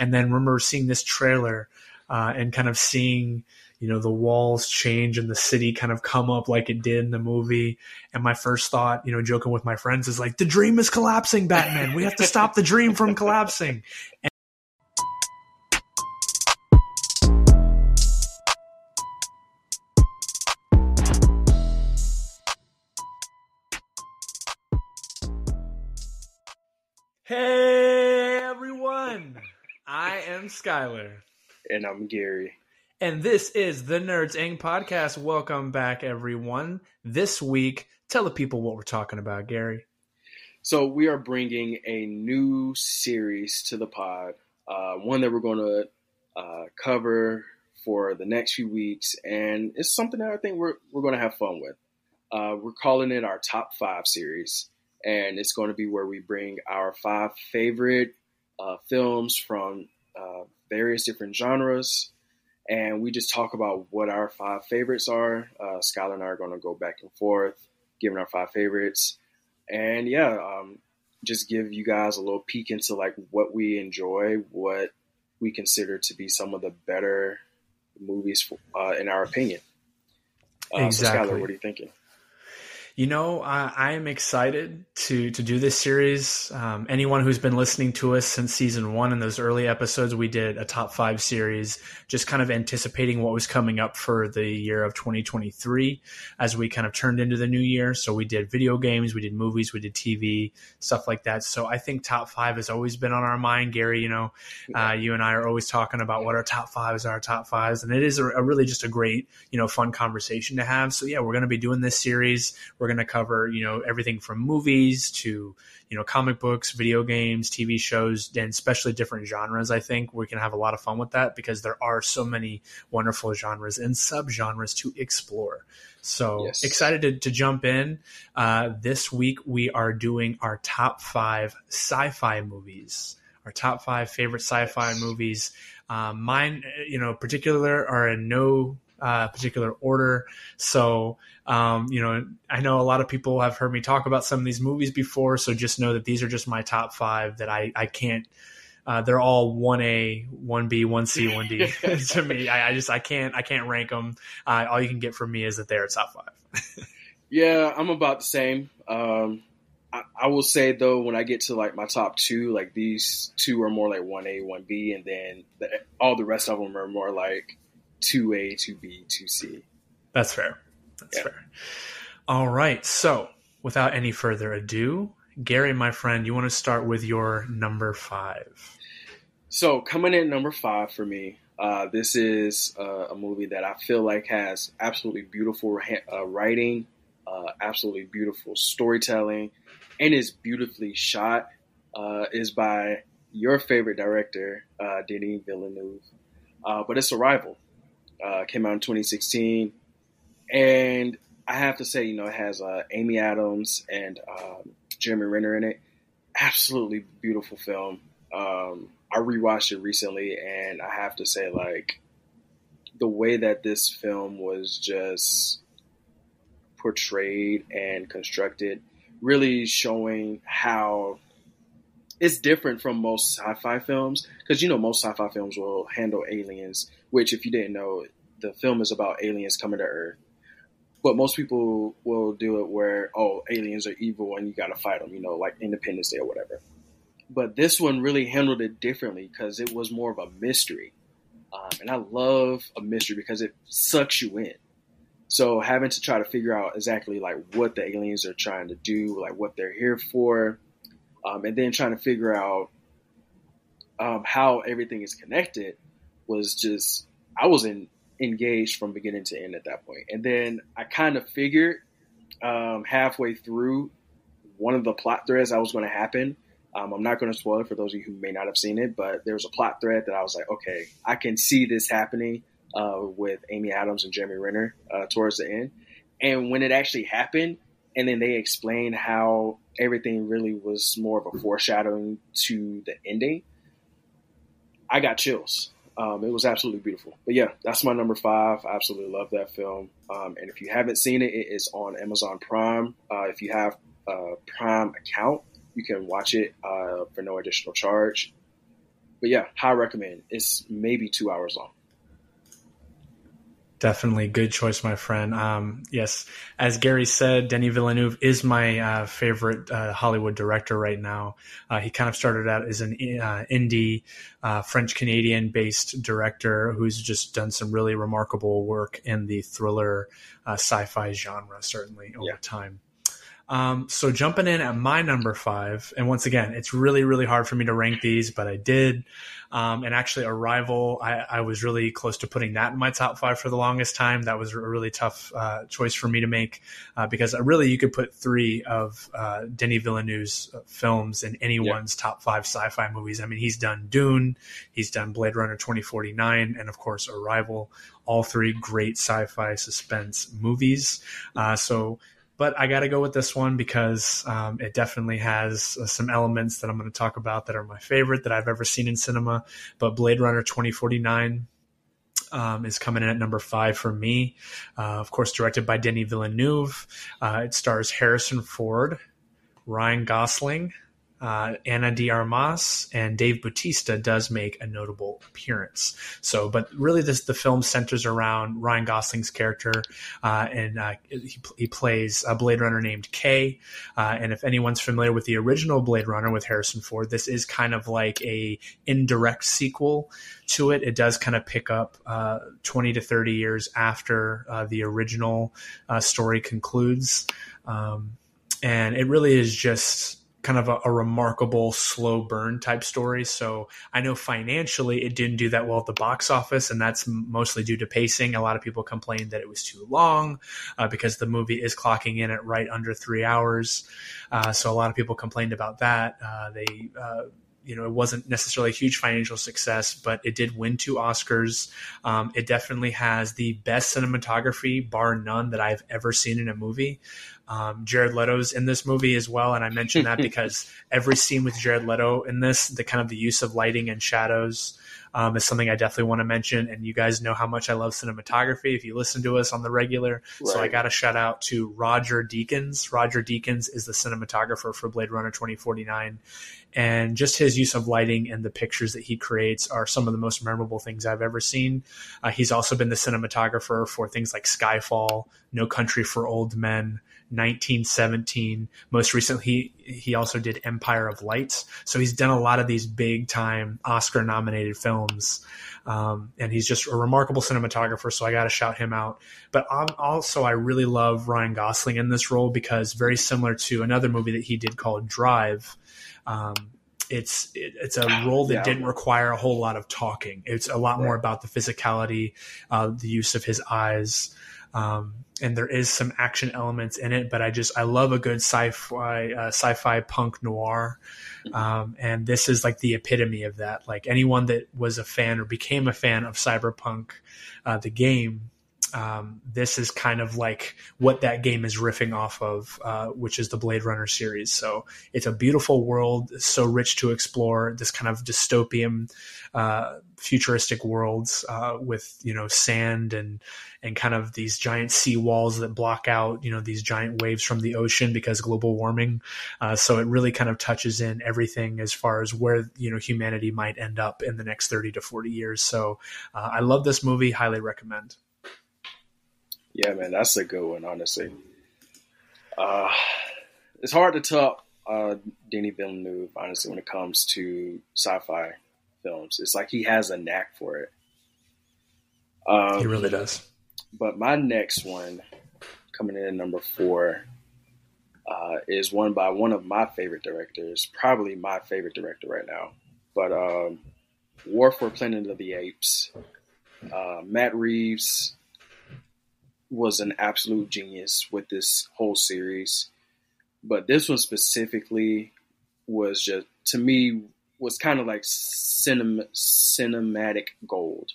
And then remember seeing this trailer uh, and kind of seeing you know the walls change and the city kind of come up like it did in the movie and my first thought you know joking with my friends is like the dream is collapsing batman we have to stop the dream from collapsing and Hey! Skyler. And I'm Gary. And this is the Nerds Inc. podcast. Welcome back, everyone. This week, tell the people what we're talking about, Gary. So, we are bringing a new series to the pod, uh, one that we're going to uh, cover for the next few weeks. And it's something that I think we're, we're going to have fun with. Uh, we're calling it our Top 5 series and it's going to be where we bring our five favorite uh, films from uh, various different genres, and we just talk about what our five favorites are. Uh, Skyler and I are going to go back and forth, giving our five favorites, and yeah, um, just give you guys a little peek into like what we enjoy, what we consider to be some of the better movies for, uh, in our opinion. Uh, exactly. So Skyler, what are you thinking? You know, I, I, am excited to to do this series. Um, anyone who's been listening to us since season one in those early episodes, we did a top five series, just kind of anticipating what was coming up for the year of 2023 as we kind of turned into the new year. So we did video games, we did movies, we did TV, stuff like that. So I think top five has always been on our mind, Gary. You know, uh, you and I are always talking about what our top fives are, our top fives, and it is a, a really just a great, you know, fun conversation to have. So yeah, we're going to be doing this series. We're going to cover, you know, everything from movies to, you know, comic books, video games, TV shows, and especially different genres. I think we can have a lot of fun with that because there are so many wonderful genres and subgenres to explore. So yes. excited to, to, jump in. Uh, this week we are doing our top five sci-fi movies, our top five favorite sci-fi yes. movies. Um, mine, you know, particular are in no uh, particular order. So, um, you know, I know a lot of people have heard me talk about some of these movies before. So just know that these are just my top five that I, I can't. Uh, they're all one A, one B, one C, one D to me. I, I, just I can't I can't rank them. Uh, all you can get from me is that they're top five. yeah, I'm about the same. Um, I, I, will say though, when I get to like my top two, like these two are more like one A, one B, and then the, all the rest of them are more like 2A, 2B, 2C. That's fair. That's yeah. fair. All right. So, without any further ado, Gary, my friend, you want to start with your number five? So, coming in number five for me, uh, this is uh, a movie that I feel like has absolutely beautiful uh, writing, uh, absolutely beautiful storytelling, and is beautifully shot. Uh, is by your favorite director, uh, Denis Villeneuve. but it's Arrival uh, came out in 2016, and I have to say, you know, it has uh, Amy Adams and um, Jeremy Renner in it. Absolutely beautiful film. Um, I rewatched it recently, and I have to say, like, the way that this film was just portrayed and constructed, really showing how it's different from most sci-fi films because you know most sci-fi films will handle aliens which if you didn't know the film is about aliens coming to earth but most people will do it where oh aliens are evil and you got to fight them you know like independence day or whatever. But this one really handled it differently because it was more of a mystery. Um, and i love a mystery because it sucks you in. So having to try to figure out exactly like what the aliens are trying to do like what they're here for um, and then trying to figure out um, how everything is connected was just I was in, engaged from beginning to end at that point. And then I kind of figured um, halfway through one of the plot threads that was going to happen. Um, I'm not going to spoil it for those of you who may not have seen it, but there was a plot thread that I was like, okay, I can see this happening uh, with Amy Adams and Jeremy Renner uh, towards the end. And when it actually happened, and then they explained how everything really was more of a foreshadowing to the ending. I got chills. Um, it was absolutely beautiful. But yeah, that's my number five. I absolutely love that film. Um, and if you haven't seen it, it is on Amazon Prime. Uh, if you have a Prime account, you can watch it uh, for no additional charge. but yeah, high recommend. It's maybe two hours long. Definitely good choice, my friend. Um, yes, as Gary said, Denis Villeneuve is my uh, favorite uh, Hollywood director right now. Uh, he kind of started out as an uh, indie uh, French Canadian based director who's just done some really remarkable work in the thriller uh, sci fi genre, certainly over yeah. time. Um, so jumping in at my number five, and once again, it's really, really hard for me to rank these, but I did. Um, and actually, Arrival, I, I, was really close to putting that in my top five for the longest time. That was a really tough uh, choice for me to make uh, because really you could put three of uh, Denis Villeneuve's films in anyone's yeah. top five sci-fi movies. I mean, he's done Dune, he's done Blade Runner 2049, and of course Arrival. All three great sci-fi suspense movies. Uh, so but I got to go with this one because um, it definitely has uh, some elements that I'm going to talk about that are my favorite that I've ever seen in cinema. But Blade Runner 2049 um, is coming in at number five for me. Uh, of course, directed by Denis Villeneuve. Uh, it stars Harrison Ford, Ryan Gosling, uh, Ana de Armas and Dave Bautista does make a notable appearance. So, but really, this the film centers around Ryan Gosling's character, uh, and uh, he, he, plays a Blade Runner named Kay. Uh, and if anyone's familiar with the original Blade Runner with Harrison Ford, this is kind of like a indirect sequel to it. It does kind of pick up uh, twenty to thirty years after uh, the original story concludes, um, and it really is just kind of a, a, remarkable slow burn type story. So I know financially it didn't do that well at the box office, and that's mostly due to pacing. A lot of people complained that it was too long uh, because the movie is clocking in at right under three hours. Uh, so a lot of people complained about that. Uh, they uh, you know, it wasn't necessarily a huge financial success, but it did win two Oscars. Um, it definitely has the best cinematography, bar none, that I've ever seen in a movie. Um, Jared Leto's in this movie as well, and I mention that because every scene with Jared Leto in this, the kind of the use of lighting and shadows, um, is something I definitely want to mention. And you guys know how much I love cinematography if you listen to us on the regular. Right. So I got to shout out to Roger Deakins. Roger Deakins is the cinematographer for Blade Runner 2049. And just his use of lighting and the pictures that he creates are some of the most memorable things I've ever seen. Uh, he's also been the cinematographer for things like Skyfall, No Country for Old Men, 1917. Most recently, he, he also did Empire of Light. So he's done a lot of these big time Oscar nominated films. Um, and he's just a remarkable cinematographer. So I got to shout him out. But also, I really love Ryan Gosling in this role because very similar to another movie that he did called Drive. Um, it's it, it's a role that yeah. didn't require a whole lot of talking. It's a lot more about the physicality, uh, the use of his eyes, um, and there is some action elements in it. But I just I love a good sci-fi uh, sci-fi punk noir, um, and this is like the epitome of that. Like anyone that was a fan or became a fan of Cyberpunk, uh, the game. Um, this is kind of like what that game is riffing off of, uh, which is the Blade Runner series. So it's a beautiful world, so rich to explore. This kind of dystopian, uh, futuristic worlds uh, with you know sand and and kind of these giant sea walls that block out, you know, these giant waves from the ocean because global warming. Uh, so it really kind of touches in everything as far as where, you know, humanity might end up in the next 30 to 40 years. So uh, I love this movie. Highly recommend. Yeah, man, that's a good one, honestly. Uh, it's hard to top uh, Denis Villeneuve, honestly, when it comes to sci-fi films. It's like he has a knack for it. Um, he really does. But my next one, coming in at number four, uh, is one by one of my favorite directors, probably my favorite director right now. But um, War for Planet of the Apes. Uh, Matt Reeves was an absolute genius with this whole series, but this one specifically was just to me was kind of like cinema, cinematic gold,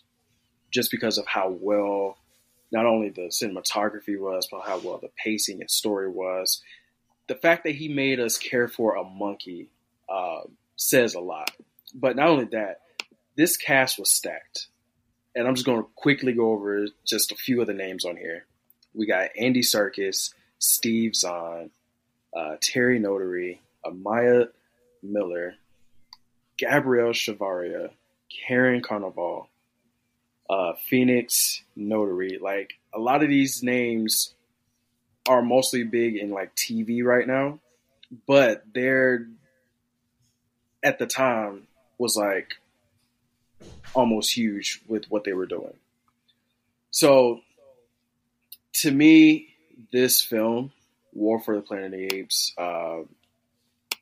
just because of how well not only the cinematography was, but how well the pacing and story was. The fact that he made us care for a monkey uh, says a lot. But not only that, this cast was stacked. And I'm just going to quickly go over just a few of the names on here. We got Andy Serkis, Steve Zahn, uh, Terry Notary, Amiah Miller, Gabriel Chavarria, Karin Konoval, uh, Phoenix Notary. Like a lot of these names are mostly big in like TV right now, but they're at the time was like almost huge with what they were doing. So to me, this film, War for the Planet of the Apes, uh,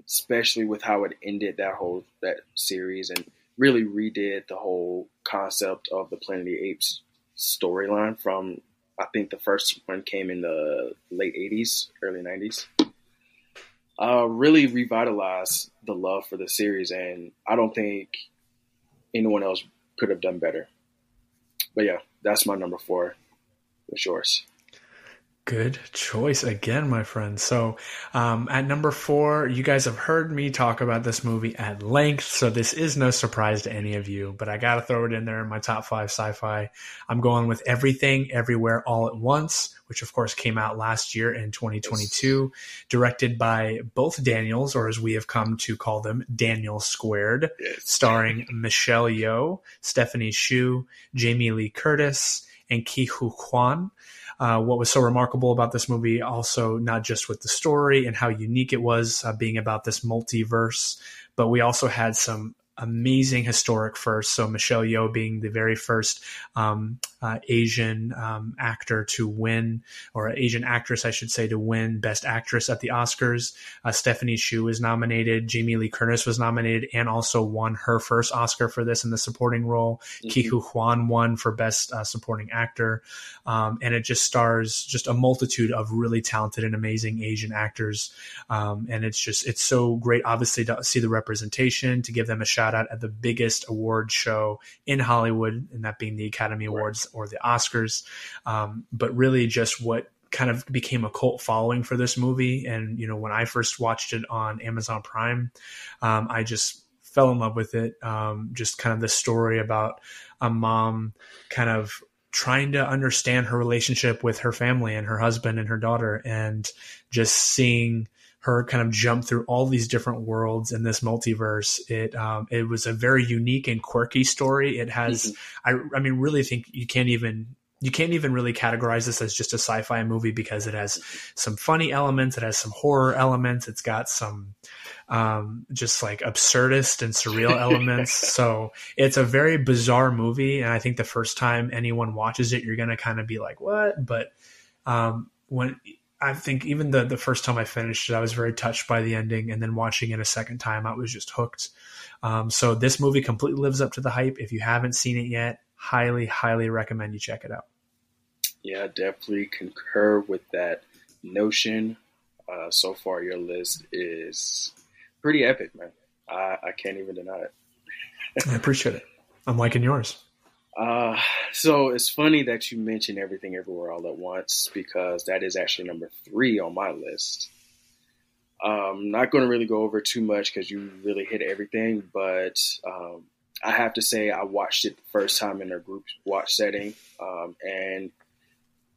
especially with how it ended that whole that series and really redid the whole concept of the Planet of the Apes storyline from I think the first one came in the late 80s, early 90s. Uh, really revitalized the love for the series, and I don't think anyone else could have done better. But yeah, that's my number four. What's yours? Good choice again, my friend. So, um, at number four, you guys have heard me talk about this movie at length, so this is no surprise to any of you, but I gotta throw it in there in my top five sci fi. I'm going with Everything, Everywhere, All at Once, which of course came out last year in 2022, directed by both Daniels, or as we have come to call them, Daniel Squared, Yes. starring Michelle Yeoh, Stephanie Hsu, Jamie Lee Curtis, and Ke Huy Quan. Uh, what was so remarkable about this movie, also not just with the story and how unique it was uh, being about this multiverse, but we also had some amazing historic firsts. So Michelle Yeoh being the very first um, uh, Asian um, actor to win, or Asian actress, I should say, to win Best Actress at the Oscars. Uh, Stephanie Hsu was nominated. Jamie Lee Curtis was nominated and also won her first Oscar for this in the supporting role. Mm-hmm. Ke Huy Quan won for Best uh, Supporting Actor. Um, and it just stars just a multitude of really talented and amazing Asian actors. Um, and it's just, it's so great, obviously, to see the representation, to give them a shout out at the biggest award show in Hollywood, and that being the Academy Awards or the Oscars. Um, but really just what kind of became a cult following for this movie. And, you know, when I first watched it on Amazon Prime, um, I just fell in love with it. Um, just kind of the story about a mom kind of trying to understand her relationship with her family and her husband and her daughter and just seeing her kind of jump through all these different worlds in this multiverse. It um, it was a very unique and quirky story. It has, mm-hmm. I, I mean, really think you can't even you can't even really categorize this as just a sci-fi movie because it has some funny elements, it has some horror elements, it's got some um, just like absurdist and surreal elements. so it's a very bizarre movie, and I think the first time anyone watches it, you're gonna kind of be like, "What?" But um, when I think even the the first time I finished it, I was very touched by the ending, and then watching it a second time, I was just hooked. Um, so this movie completely lives up to the hype. If you haven't seen it yet, highly, highly recommend you check it out. Yeah, definitely concur with that notion. Uh, so far, your list is pretty epic, man. I, I can't even deny it. I appreciate it. I'm liking yours. Uh, so it's funny that you mentioned everything everywhere all at once because that is actually number three on my list. Um, not going to really go over too much because you really hit everything, but um, I have to say I watched it the first time in a group watch setting, um, and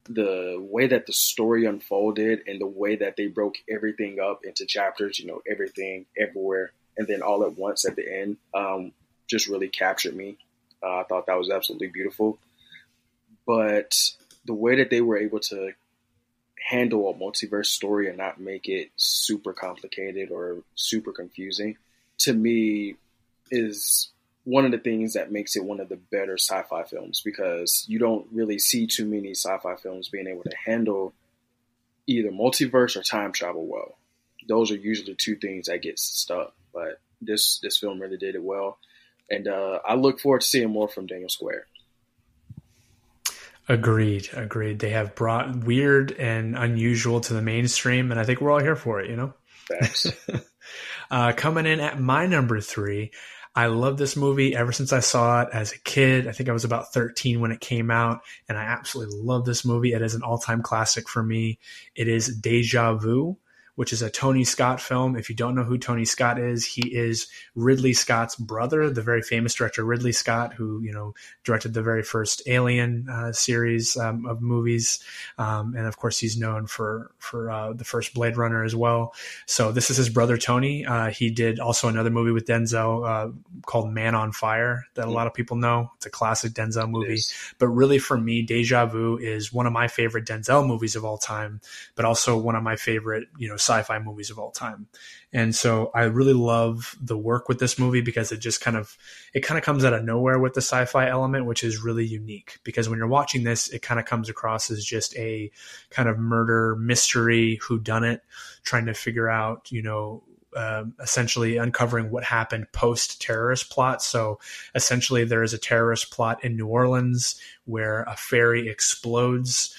the way that the story unfolded and the way that they broke everything up into chapters, you know, everything, everywhere, and then all at once at the end, um, just really captured me. Uh, I thought that was absolutely beautiful. But the way that they were able to handle a multiverse story and not make it super complicated or super confusing, to me, is one of the things that makes it one of the better sci-fi films because you don't really see too many sci-fi films being able to handle either multiverse or time travel well. Those are usually two things that get stuck, but this this film really did it well, and uh, I look forward to seeing more from Daniel Square. Agreed, agreed. They have brought weird and unusual to the mainstream, and I think we're all here for it. You know. Facts. uh, coming in at my number three, I love this movie ever since I saw it as a kid. I think I was about 13 when it came out, and I absolutely love this movie. It is an all time classic for me. It is Deja Vu, which is a Tony Scott film. If you don't know who Tony Scott is, he is Ridley Scott's brother, the very famous director Ridley Scott, who you know directed the very first Alien uh, series um, of movies, um, and of course he's known for for uh, the first Blade Runner as well. So this is his brother Tony. Uh, he did also another movie with Denzel uh, called Man on Fire that a lot of people know. It's a classic Denzel movie, but really for me, Deja Vu is one of my favorite Denzel movies of all time, but also one of my favorite you know sci-fi movies of all time. And so I really love the work with this movie because it just kind of it kind of comes out of nowhere with the sci-fi element, which is really unique. Because when you're watching this, it kind of comes across as just a kind of murder mystery who done it, trying to figure out, you know, um, essentially uncovering what happened post terrorist plot. So essentially, there is a terrorist plot in New Orleans where a ferry explodes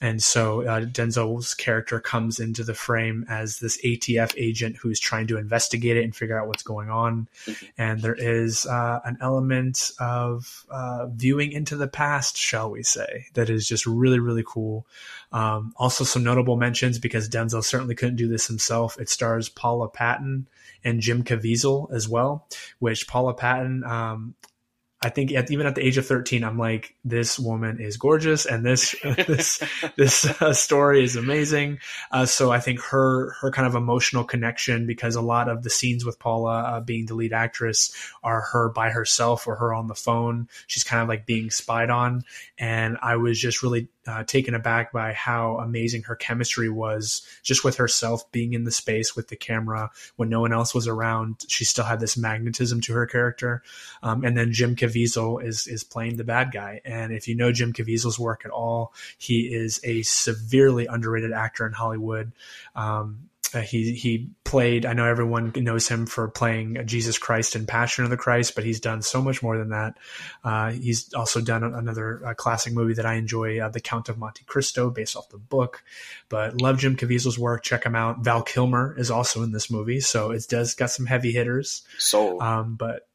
and so uh, Denzel's character comes into the frame as this ATF agent who's trying to investigate it and figure out what's going on. Mm-hmm. And there is uh, an element of uh, viewing into the past, shall we say, that is just really, really cool. Um, also, some notable mentions because Denzel certainly couldn't do this himself. It stars Paula Patton and Jim Caviezel as well, which Paula Patton, um, I think at, even at the age of 13, I'm like, this woman is gorgeous and this, this, this uh, story is amazing. Uh, so I think her, her kind of emotional connection, because a lot of the scenes with Paula uh, being the lead actress are her by herself or her on the phone. She's kind of like being spied on. And I was just really uh, taken aback by how amazing her chemistry was just with herself being in the space with the camera when no one else was around. She still had this magnetism to her character. Um, and then Jim Caviezel is is playing the bad guy. And if you know Jim Caviezel's work at all, he is a severely underrated actor in Hollywood. Um, uh, he he played. I know everyone knows him for playing Jesus Christ in Passion of the Christ, but he's done so much more than that. Uh, he's also done another uh, classic movie that I enjoy, uh, The Count of Monte Cristo, based off the book. But love Jim Caviezel's work. Check him out. Val Kilmer is also in this movie, so it does got some heavy hitters. So, um, but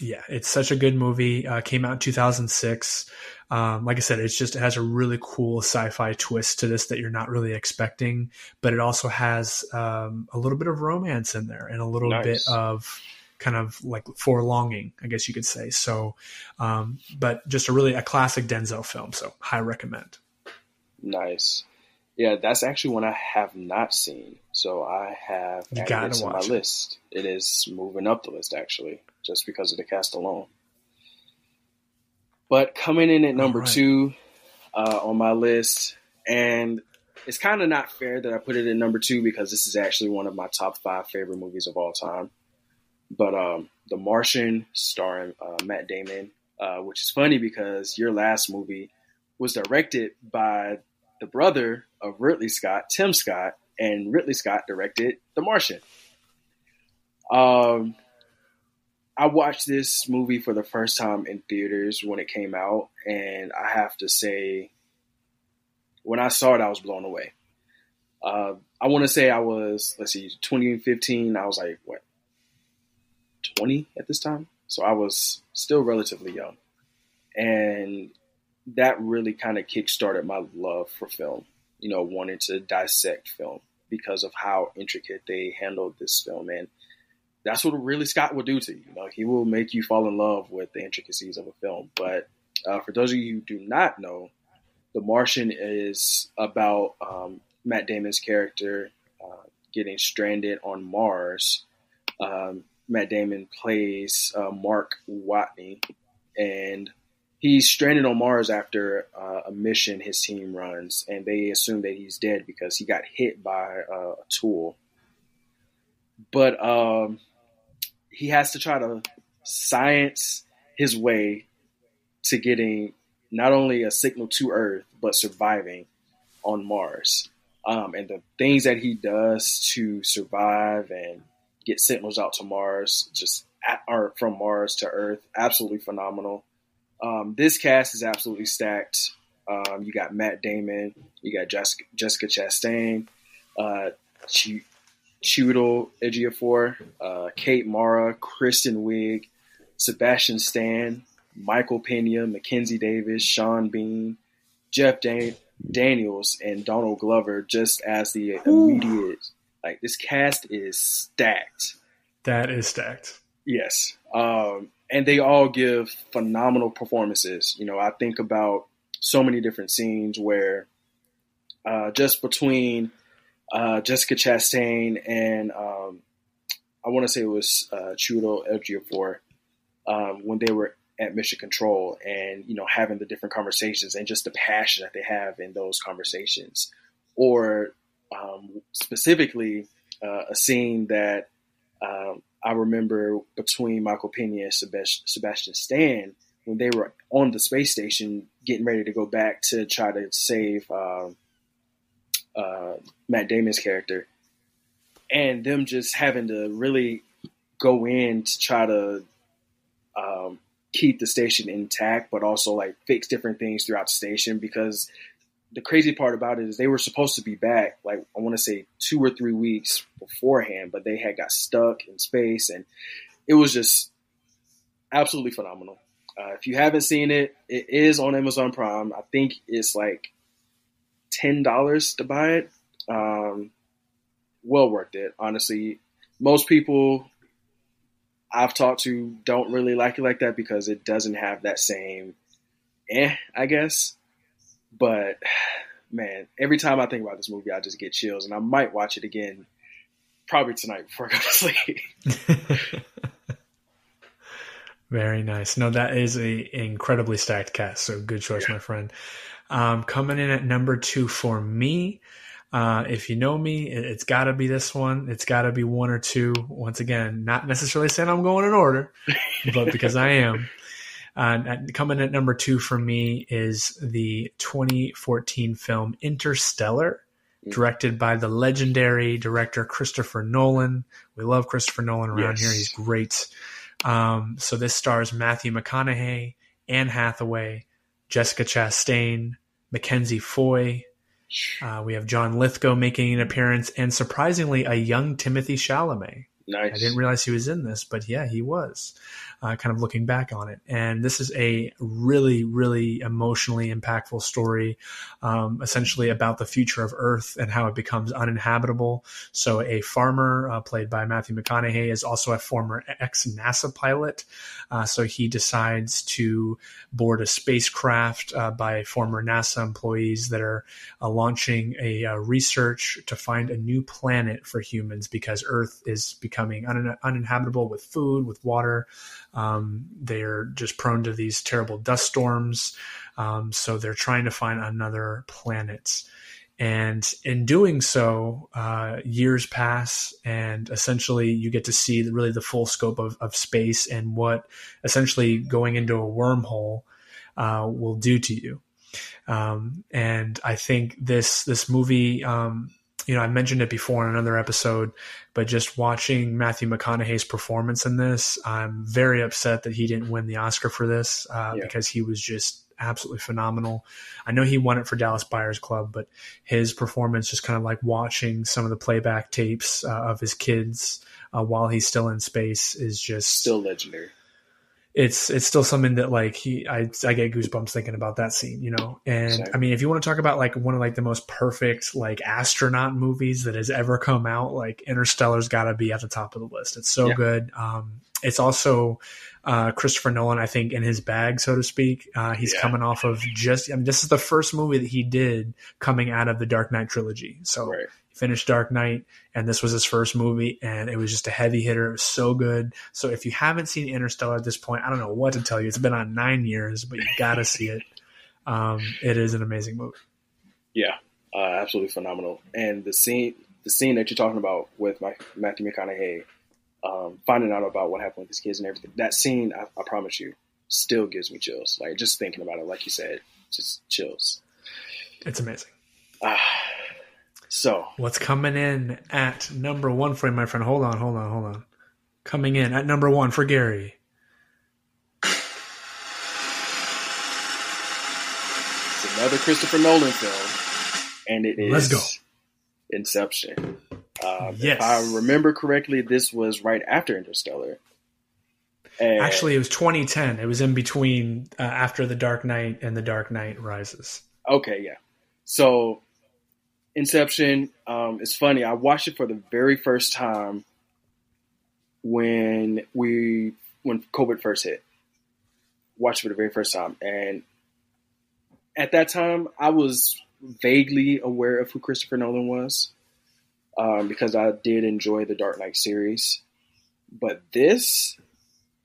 yeah, it's such a good movie. Uh, came out in 2006. Um, like I said, it's just it has a really cool sci-fi twist to this that you're not really expecting, but it also has um, a little bit of romance in there and a little nice. bit of kind of like forlonging, I guess you could say. So, um, but just a really a classic Denzel film. So, high recommend. Nice. Yeah, that's actually one I have not seen. So I have you added it to my it. list. It is moving up the list actually, just because of the cast alone. But coming in at number right. two uh, on my list, and it's kind of not fair that I put it at number two because this is actually one of my top five favorite movies of all time. But um, The Martian, starring uh, Matt Damon, uh, which is funny because your last movie was directed by the brother of Ridley Scott, Tim Scott, and Ridley Scott directed The Martian. Um, I watched this movie for the first time in theaters when it came out, and I have to say, when I saw it, I was blown away. Uh, I want to say I was, let's see, 2015. I was like, what, 20 at this time? So I was still relatively young. And that really kind of kickstarted my love for film, you know, wanting to dissect film because of how intricate they handled this film. And that's what really Scott will do to you. You know, he will make you fall in love with the intricacies of a film. But uh, for those of you who do not know, The Martian is about um, Matt Damon's character uh, getting stranded on Mars. Um, Matt Damon plays uh, Mark Watney, and he's stranded on Mars after uh, a mission his team runs, and they assume that he's dead because he got hit by uh, a tool. But um, he has to try to science his way to getting not only a signal to Earth but surviving on Mars. Um, and the things that he does to survive and get signals out to Mars, just at, from Mars to Earth, absolutely phenomenal. Um, this cast is absolutely stacked. Um, you got Matt Damon, you got Jessica, Jessica Chastain, uh, Chiwetel Ejiofor, uh, Kate Mara, Kristen Wiig, Sebastian Stan, Michael Pena, Mackenzie Davis, Sean Bean, Jeff Dan- Daniels, and Donald Glover just as the immediate Like this cast is stacked. That is stacked. Yes. Um, and they all give phenomenal performances. You know, I think about so many different scenes where uh, just between uh, Jessica Chastain and um, I want to say it was uh, Chiwetel Ejiofor um, when they were at Mission Control and you know having the different conversations and just the passion that they have in those conversations, or um, specifically uh, a scene that um, I remember between Michael Pena and Sebastian Stan when they were on the space station getting ready to go back to try to save uh, uh, Matt Damon's character, and them just having to really go in to try to um, keep the station intact, but also like fix different things throughout the station because the crazy part about it is they were supposed to be back like I want to say two or three weeks beforehand, but they had got stuck in space, and it was just absolutely phenomenal. Uh, if you haven't seen it, it is on Amazon Prime. I think it's like ten dollars to buy it. Um, well worth it, honestly. Most people I've talked to don't really like it like that because it doesn't have that same eh, I guess. But man, every time I think about this movie, I just get chills, and I might watch it again probably tonight before I go to sleep. Very nice. No, that is a incredibly stacked cast. So good choice, yeah. my friend. Um, coming in at number two for me. Uh, if you know me, it, has got to be this one. It's got to be one or two. Once again, not necessarily saying I'm going in order, but because I am. Uh, coming at number two for me is the 2014 film Interstellar, mm. directed by the legendary director Christopher Nolan. We love Christopher Nolan around yes. here. He's great. Um, so this stars Matthew McConaughey, Anne Hathaway, Jessica Chastain, Mackenzie Foy. Uh, we have John Lithgow making an appearance, and surprisingly, a young Timothée Chalamet. Nice. I didn't realize he was in this, but yeah, he was uh, kind of looking back on it. And this is a really, really emotionally impactful story, um, essentially about the future of Earth and how it becomes uninhabitable. So, a farmer uh, played by Matthew McConaughey is also a former ex NASA pilot. Uh, so, he decides to board a spacecraft uh, by former NASA employees that are uh, launching a uh, research to find a new planet for humans because Earth is becoming un- uninhabitable with food, with water. Um, they're just prone to these terrible dust storms. Um, so they're trying to find another planet. And in doing so, uh, years pass, and essentially you get to see really the full scope of, of space and what essentially going into a wormhole uh, will do to you. Um, and I think this this movie um, you know, I mentioned it before in another episode, but just watching Matthew McConaughey's performance in this, I'm very upset that he didn't win the Oscar for this uh, yeah. because he was just absolutely phenomenal. I know he won it for Dallas Buyers Club, but his performance, just kind of like watching some of the playback tapes uh, of his kids uh, while he's still in space, is just still legendary it's it's still something that like he I I get goosebumps thinking about that scene, you know. And I mean, if you want to talk about like one of like the most perfect like astronaut movies that has ever come out, like Interstellar's got to be at the top of the list. It's so yeah. good. Um, it's also uh, Christopher Nolan, I think, in his bag, so to speak. Uh, he's yeah. coming off of just, I mean, this is the first movie that he did coming out of the Dark Knight trilogy. So right finished Dark Knight, and this was his first movie, and it was just a heavy hitter. It was so good. So if you haven't seen Interstellar at this point, I don't know what to tell you. It's been on nine years, but you got to see it. Um, it is an amazing movie. Yeah, uh, absolutely phenomenal. And the scene, the scene that you're talking about with my, Matthew McConaughey, um, finding out about what happened with his kids and everything. That scene, I, I promise you, still gives me chills. Like just thinking about it, like you said, just chills. It's amazing. Uh, so what's coming in at number one for you, my friend? Hold on, hold on, hold on. Coming in at number one for Gary. It's another Christopher Nolan film, and it is Let's go. Inception. Um, yes. If I remember correctly, this was right after Interstellar. And Actually, it was 2010. It was in between uh, after The Dark Knight and The Dark Knight Rises. Okay, yeah. So Inception. Um, it's funny. I watched it for the very first time when we when COVID first hit. Watched it for the very first time, and at that time, I was vaguely aware of who Christopher Nolan was um, because I did enjoy the Dark Knight series. But this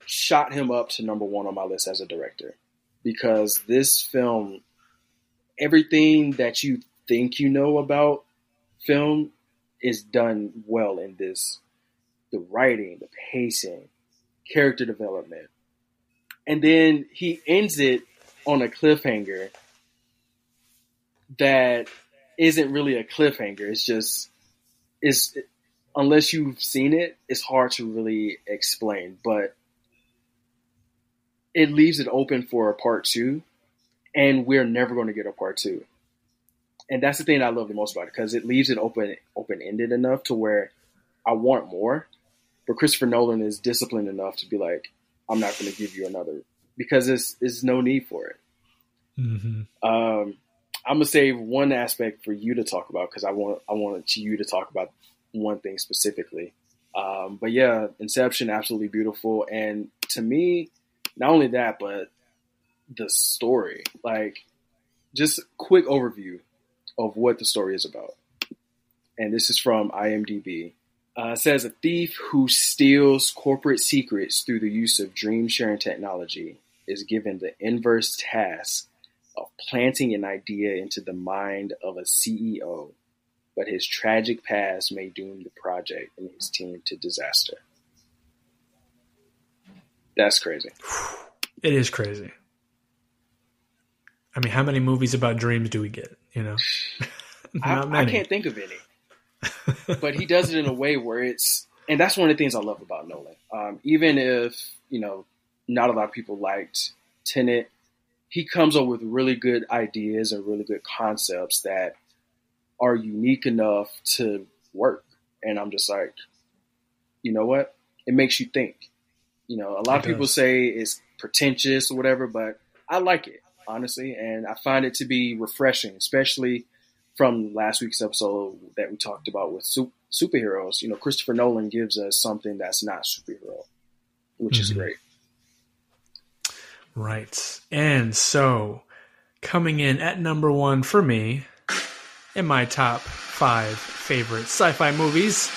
shot him up to number one on my list as a director because this film, everything that you think you know about film is done well in this. The writing, the pacing, character development. And then he ends it on a cliffhanger that isn't really a cliffhanger. It's just it's unless you've seen it, it's hard to really explain. But it leaves it open for a part two, and we're never going to get a part two. And that's the thing I love the most about it because it leaves it open open ended enough to where I want more. But Christopher Nolan is disciplined enough to be like, I'm not going to give you another because it's it's no need for it. Mm-hmm. Um, I'm gonna save one aspect for you to talk about because I want I wanted you to talk about one thing specifically. Um, but yeah, Inception, absolutely beautiful, and to me, not only that, but the story. Like, just quick overview of what the story is about. And this is from IMDb. Uh, says a thief who steals corporate secrets through the use of dream sharing technology is given the inverse task of planting an idea into the mind of a CEO, but his tragic past may doom the project and his team to disaster. That's crazy. It is crazy. I mean, how many movies about dreams do we get? You know, I, I, can't think of any. but he does it in a way where it's, and that's one of the things I love about Nolan. Um, even if you know, not a lot of people liked Tenet, he comes up with really good ideas and really good concepts that are unique enough to work. And I'm just like, you know what? It makes you think. You know, a lot it of people does. say it's pretentious or whatever, but I like it honestly, and I find it to be refreshing, especially from last week's episode that we talked about with superheroes. You know, Christopher Nolan gives us something that's not superhero, which mm-hmm. is great. Right, and so coming in at number one for me in my top five favorite sci-fi movies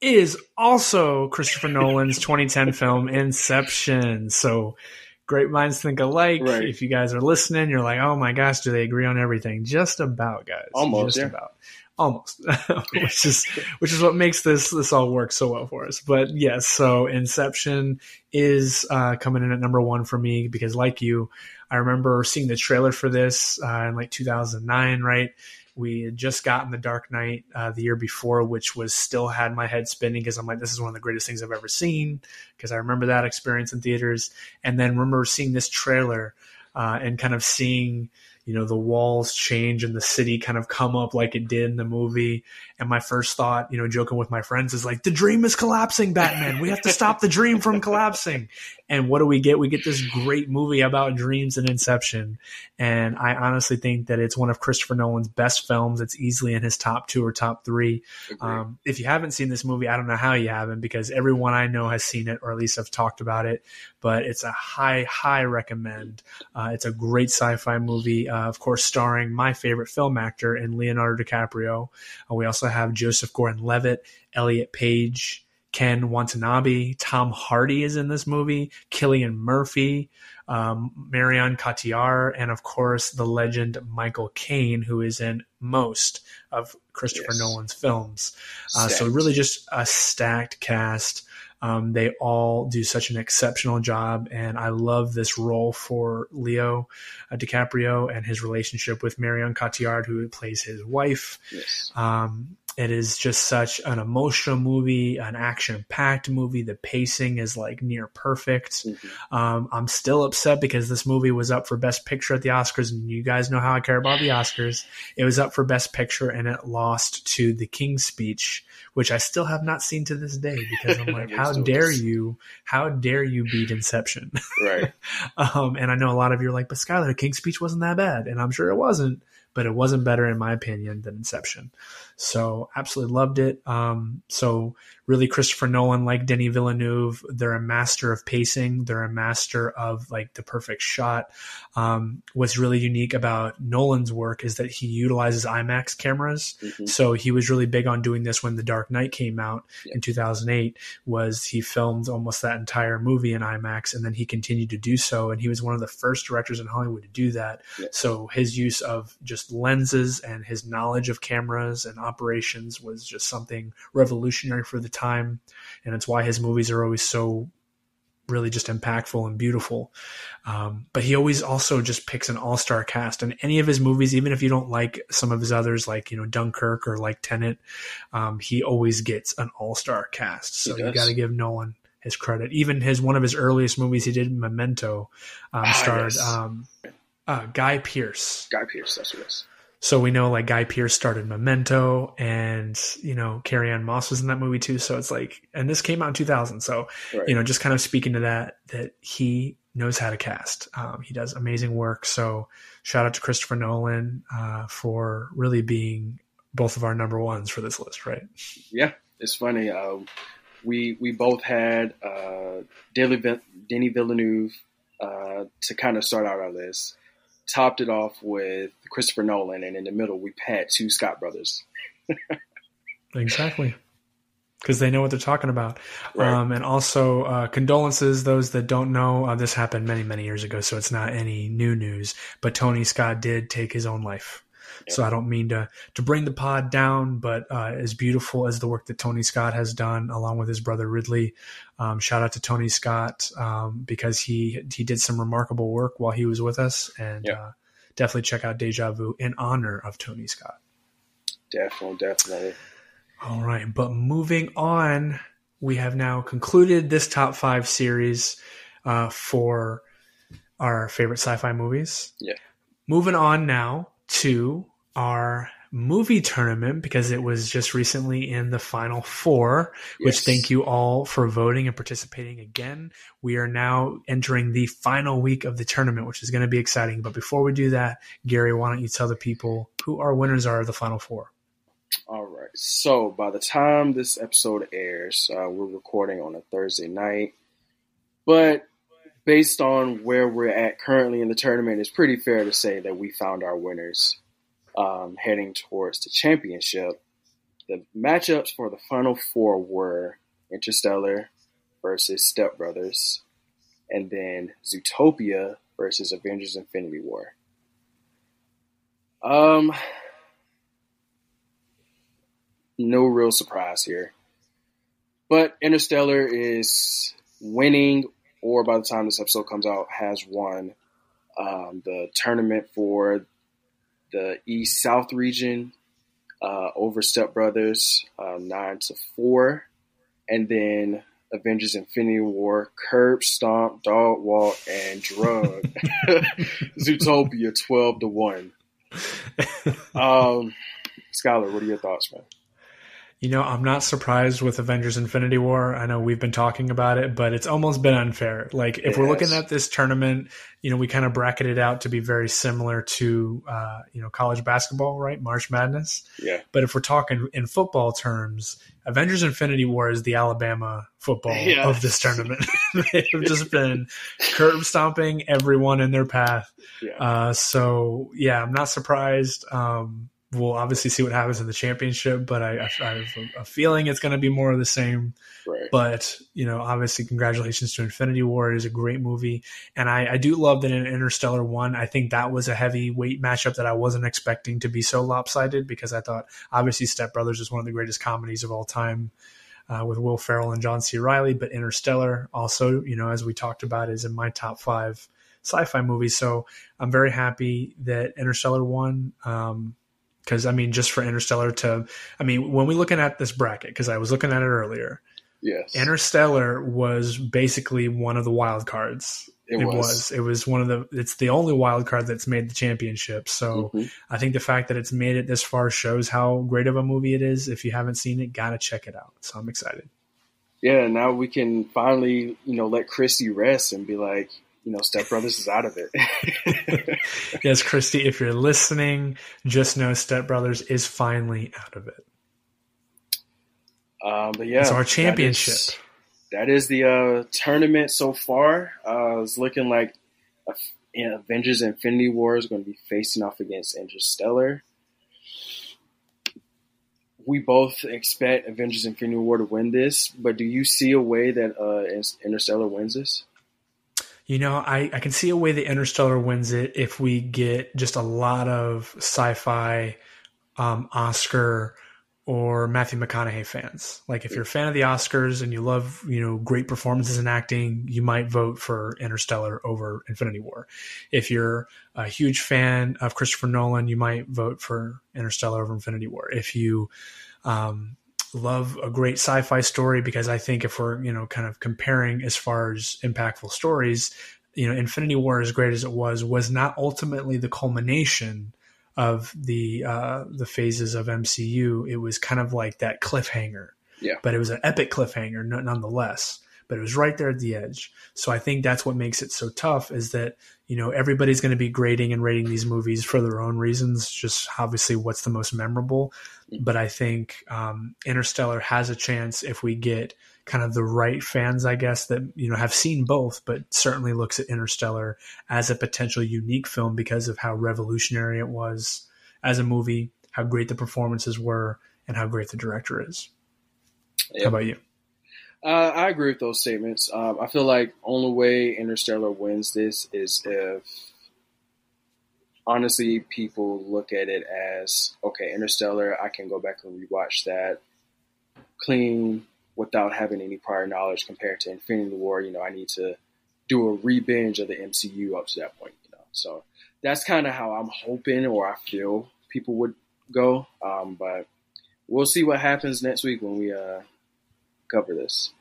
is also Christopher Nolan's 2010 film Inception. So great minds think alike. Right. If you guys are listening, you're like, oh my gosh, do they agree on everything? Just about, guys. Almost, Just yeah. about. Almost, which is which is what makes this this all work so well for us. But yes, so Inception is uh, coming in at number one for me because, like you, I remember seeing the trailer for this uh, in like 2009, right? We had just gotten The Dark Knight uh, the year before, which was still had my head spinning because I'm like, this is one of the greatest things I've ever seen because I remember that experience in theaters. And then remember seeing this trailer uh, and kind of seeing you know the walls change and the city kind of come up like it did in the movie and my first thought you know joking with my friends is like the dream is collapsing batman. We have to stop the dream from collapsing. And what do we get? We get this great movie about dreams and inception. And i honestly think that it's one of christopher nolan's best films. It's easily in his top two or top three. Um, if you haven't seen this movie i don't know how you haven't because everyone i know has seen it or at least have talked about it. But it's a high high recommend. Uh, it's a great sci-fi movie uh, of course, starring my favorite film actor in Leonardo DiCaprio. Uh, we also have Joseph Gordon-Levitt, Elliot Page, Ken Watanabe, Tom Hardy is in this movie, Cillian Murphy, um, Marion Cotillard, and of course the legend Michael Caine, who is in most of Christopher yes. Nolan's films. Uh, so really just a stacked cast. Um, they all do such an exceptional job, and I love this role for Leo uh, DiCaprio and his relationship with Marion Cotillard, who plays his wife. Yes. Um, it is just such an emotional movie, an action packed movie. The pacing is like near perfect. Mm-hmm. Um, I'm still upset because this movie was up for Best Picture at the Oscars, and you guys know how I care about the Oscars. It was up for Best Picture, and it lost to The King's Speech, which I still have not seen to this day because I'm like, how dare you? How dare you beat Inception? Right. um, and I know a lot of you are like, but Skyler, King's Speech wasn't that bad, and I'm sure it wasn't but it wasn't better in my opinion than Inception. So absolutely loved it. Um, so really Christopher Nolan, like Denis Villeneuve, they're a master of pacing. They're a master of like the perfect shot. Um, what's really unique about Nolan's work is that he utilizes IMAX cameras. Mm-hmm. So he was really big on doing this when The Dark Knight came out yeah. in 2008 was he filmed almost that entire movie in IMAX and then he continued to do so. And he was one of the first directors in Hollywood to do that. Yeah. So his use of just lenses and his knowledge of cameras and operations was just something revolutionary for the time, and it's why his movies are always so really just impactful and beautiful. Um, but he always also just picks an all star cast. And any of his movies, even if you don't like some of his others, like, you know, Dunkirk or like Tenet, um, he always gets an all star cast. So you got to give Nolan his credit. Even his one of his earliest movies he did, Memento, um, ah, starred yes. um, uh, Guy Pearce. Guy Pearce, that's what it is. So we know like Guy Pearce started Memento and, you know, Carrie-Anne Moss was in that movie too. So it's like, and this came out in 2000. So, right. you know, just kind of speaking to that, that he knows how to cast. Um, he does amazing work. So shout out to Christopher Nolan uh, for really being both of our number ones for this list, right? Yeah, it's funny. Uh, we we both had uh, Denis Villeneuve uh, to kind of start out our list topped it off with Christopher Nolan, and in the middle we had two Scott brothers. exactly. Because they know what they're talking about. Right. Um, and also, uh, condolences, those that don't know, uh, this happened many, many years ago, so it's not any new news. But Tony Scott did take his own life. So I don't mean to to bring the pod down, but uh, as beautiful as the work that Tony Scott has done, along with his brother Ridley, um, shout out to Tony Scott um, because he he did some remarkable work while he was with us, and uh, definitely check out Deja Vu in honor of Tony Scott. Definitely, definitely. All right, but moving on, we have now concluded this top five series uh, for our favorite sci-fi movies. Yeah. Moving on now to our movie tournament because it was just recently in the final four, which thank you all for voting and participating again. We are now entering the final week of the tournament, which is going to be exciting. But before we do that, Gary, why don't you tell the people who our winners are of the final four? All right. So by the time this episode airs, uh, we're recording on a Thursday night. But based on where we're at currently in the tournament, it's pretty fair to say that we found our winners um, heading towards the championship. The matchups for the final four were Interstellar versus Step Brothers, and then Zootopia versus Avengers Infinity War. Um, no real surprise here. But Interstellar is winning or by the time this episode comes out, has won um, the tournament for the East South region uh, over Step Brothers, uh, nine to four, and then Avengers: Infinity War, Curb Stomp, Dog Walk, and Drug, Zootopia, twelve to one. Um, Skyler, what are your thoughts, man? You know, I'm not surprised with Avengers Infinity War. I know we've been talking about it, but it's almost been unfair. Like, if yes. we're looking at this tournament, you know, we kind of bracketed out to be very similar to, uh, you know, college basketball, right? March Madness. Yeah. But if we're talking in football terms, Avengers Infinity War is the Alabama football of this tournament. They've just been curb stomping everyone in their path. Yeah. Uh, so, yeah, I'm not surprised. Um, we'll obviously see what happens in the championship, but I, I, I have a, feeling it's going to be more of the same. Right. But you know, obviously, congratulations to Infinity War. It is a great movie, and I, I do love that in Interstellar one. I think that was a heavyweight matchup that I wasn't expecting to be so lopsided because I thought obviously Step Brothers is one of the greatest comedies of all time. Uh, with Will Ferrell and John C. Reilly, but Interstellar also, you know, as we talked about, is in my top five sci-fi movies. So I'm very happy that Interstellar won. Um, because I mean, just for Interstellar to, I mean, when we looking at this bracket, because I was looking at it earlier. Yes. Interstellar was basically one of the wild cards. It, it was. was. It was one of the. It's the only wild card that's made the championship. So mm-hmm. I think the fact that it's made it this far shows how great of a movie it is. If you haven't seen it, gotta check it out. So I'm excited. Yeah, now we can finally, you know, let Christy rest and be like, you know, Step Brothers is out of it. yes, Christy, if you're listening, just know Step Brothers is finally out of it. Um, but yeah, it's our championship. That is, that is the uh, tournament so far. Uh, it's looking like you know, Avengers Infinity War is going to be facing off against Interstellar. We both expect Avengers Infinity War to win this, but do you see a way that uh, Interstellar wins this? You know, I, I can see a way that Interstellar wins it if we get just a lot of sci-fi, um, Oscar or Matthew McConaughey fans. Like if you're a fan of the Oscars and you love, you know, great performances in acting, you might vote for Interstellar over Infinity War. If you're a huge fan of Christopher Nolan, you might vote for Interstellar over Infinity War. If you um, love a great sci-fi story because I think if we're you know kind of comparing as far as impactful stories, you know, Infinity War as great as it was was not ultimately the culmination of the uh, the phases of MCU. It was kind of like that cliffhanger. Yeah. But it was an epic cliffhanger nonetheless. But it was right there at the edge. So I think that's what makes it so tough is that you know everybody's going to be grading and rating these movies for their own reasons. Just obviously what's the most memorable but I think um, Interstellar has a chance if we get kind of the right fans, I guess, that you know have seen both, but certainly looks at Interstellar as a potential unique film because of how revolutionary it was as a movie, how great the performances were, and how great the director is. Yep. How about you? Uh, I agree with those statements. Um, I feel like only way Interstellar wins this is if honestly, people look at it as okay, Interstellar. I can go back and rewatch that clean without having any prior knowledge compared to Infinity War. You know, I need to do a re-binge of the MCU up to that point. You know, so that's kind of how I'm hoping or I feel people would go. Um, but we'll see what happens next week when we uh, cover this.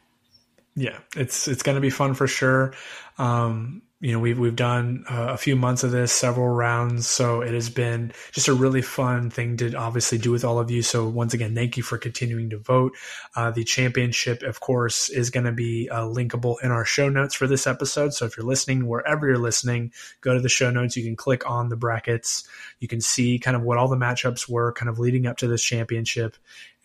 Yeah, it's it's going to be fun for sure. Um, you know we've we've done uh, a few months of this several rounds so it has been just a really fun thing to obviously do with all of you. So once again thank you for continuing to vote. Uh, the championship of course is going to be uh, linkable in our show notes for this episode. So if you're listening wherever you're listening go to the show notes. You can click on the brackets. You can see kind of what all the matchups were kind of leading up to this championship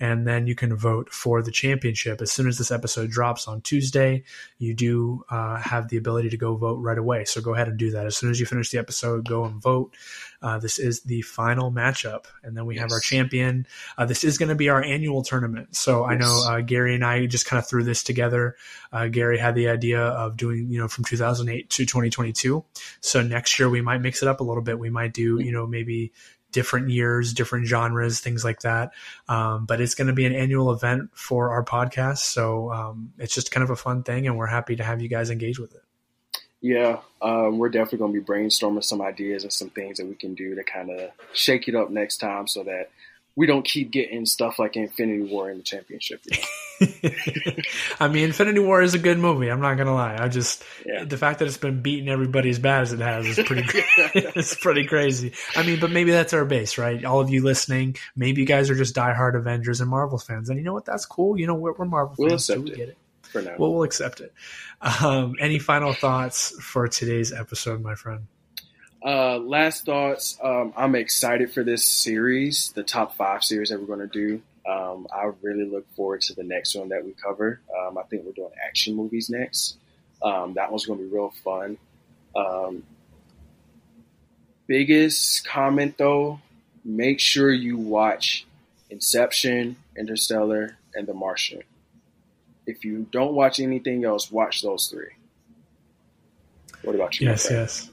and then you can vote for the championship. As soon as this episode drops on Tuesday, you do uh, have the ability to go vote right away. So go ahead and do that. As soon as you finish the episode, go and vote. Uh, this is the final matchup, and then we yes. have our champion. Uh, this is going to be our annual tournament. So yes. I know uh, Gary and I just kind of threw this together. Uh, Gary had the idea of doing, you know, from 2008 to 2022. So next year we might mix it up a little bit. We might do, you know, maybe different years, different genres, things like that. Um, but it's going to be an annual event for our podcast. So um, it's just kind of a fun thing, and we're happy to have you guys engage with it. Yeah, um, we're definitely going to be brainstorming some ideas and some things that we can do to kind of shake it up next time so that we don't keep getting stuff like Infinity War in the championship. I mean, Infinity War is a good movie. I'm not gonna lie. I just yeah. the fact that it's been beating everybody as bad as it has is pretty. it's pretty crazy. I mean, but maybe that's our base, right? All of you listening, maybe you guys are just diehard Avengers and Marvel fans, and you know what? That's cool. You know, we're, we're Marvel we'll fans. Accept we it. get it. For now. Well, we'll accept it. Um, any final thoughts for today's episode, my friend? Uh, last thoughts. Um, I'm excited for this series, the top five series that we're going to do. Um, I really look forward to the next one that we cover. Um, I think we're doing action movies next. Um, that one's going to be real fun. Um, biggest comment though, make sure you watch Inception, Interstellar, and The Martian. If you don't watch anything else, watch those three. What about you? Yes, yes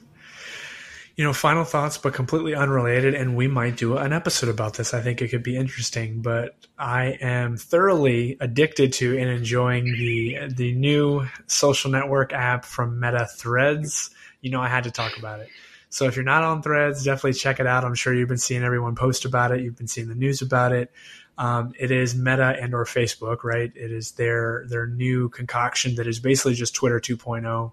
you know, final thoughts, but completely unrelated. And we might do an episode about this. I think it could be interesting. But I am thoroughly addicted to and enjoying the the new social network app from Meta Threads. You know, I had to talk about it. So if you're not on Threads, definitely check it out. I'm sure you've been seeing everyone post about it. You've been seeing the news about it. Um, it is Meta and or Facebook, right? It is their their new concoction that is basically just Twitter 2.0.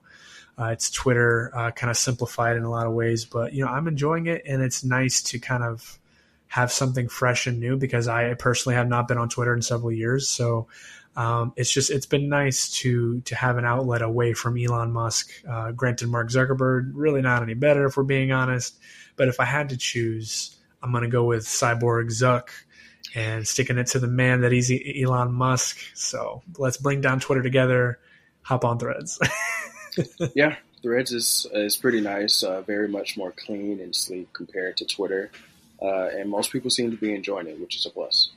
Uh, it's Twitter, uh, kind of simplified in a lot of ways, but you know I'm enjoying it, and it's nice to kind of have something fresh and new because I personally have not been on Twitter in several years. So um, it's just it's been nice to to have an outlet away from Elon Musk. Uh, granted, Mark Zuckerberg really not any better if we're being honest. But if I had to choose, I'm going to go with Cyborg Zuck and sticking it to the man that he's Elon Musk. So let's bring down Twitter together. Hop on Threads. yeah, Threads is is pretty nice. Uh, very much more clean and sleek compared to Twitter, uh, and most people seem to be enjoying it, which is a plus.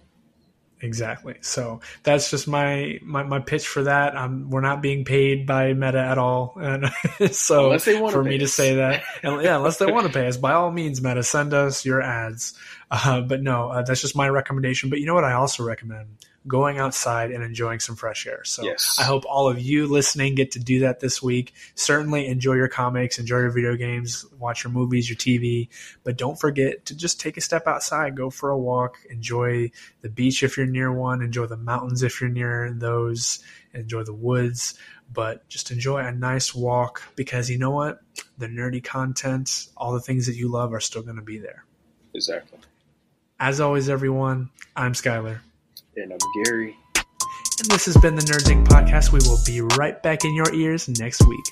Exactly. So that's just my my, my pitch for that. Um, we're not being paid by Meta at all, and so for me us. to say that, and yeah, unless they want to pay us, by all means, Meta, send us your ads. Uh, but no, uh, that's just my recommendation. But you know what? I also recommend going outside and enjoying some fresh air. So yes. I hope all of you listening get to do that this week. Certainly enjoy your comics, enjoy your video games, watch your movies, your TV, but don't forget to just take a step outside, go for a walk, enjoy the beach if you're near one, enjoy the mountains if you're near those, enjoy the woods, but just enjoy a nice walk because you know what? The nerdy content, all the things that you love are still going to be there. Exactly. As always, everyone, I'm Skyler. And I'm Gary. And this has been the Nerds Inc. podcast. We will be right back in your ears next week.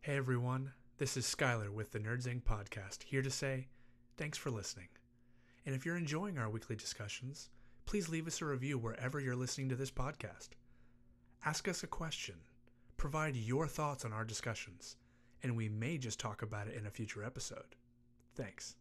Hey everyone, this is Skyler with the Nerds Inc. podcast, here to say thanks for listening. And if you're enjoying our weekly discussions, please leave us a review wherever you're listening to this podcast. Ask us a question, provide your thoughts on our discussions, and we may just talk about it in a future episode. Thanks.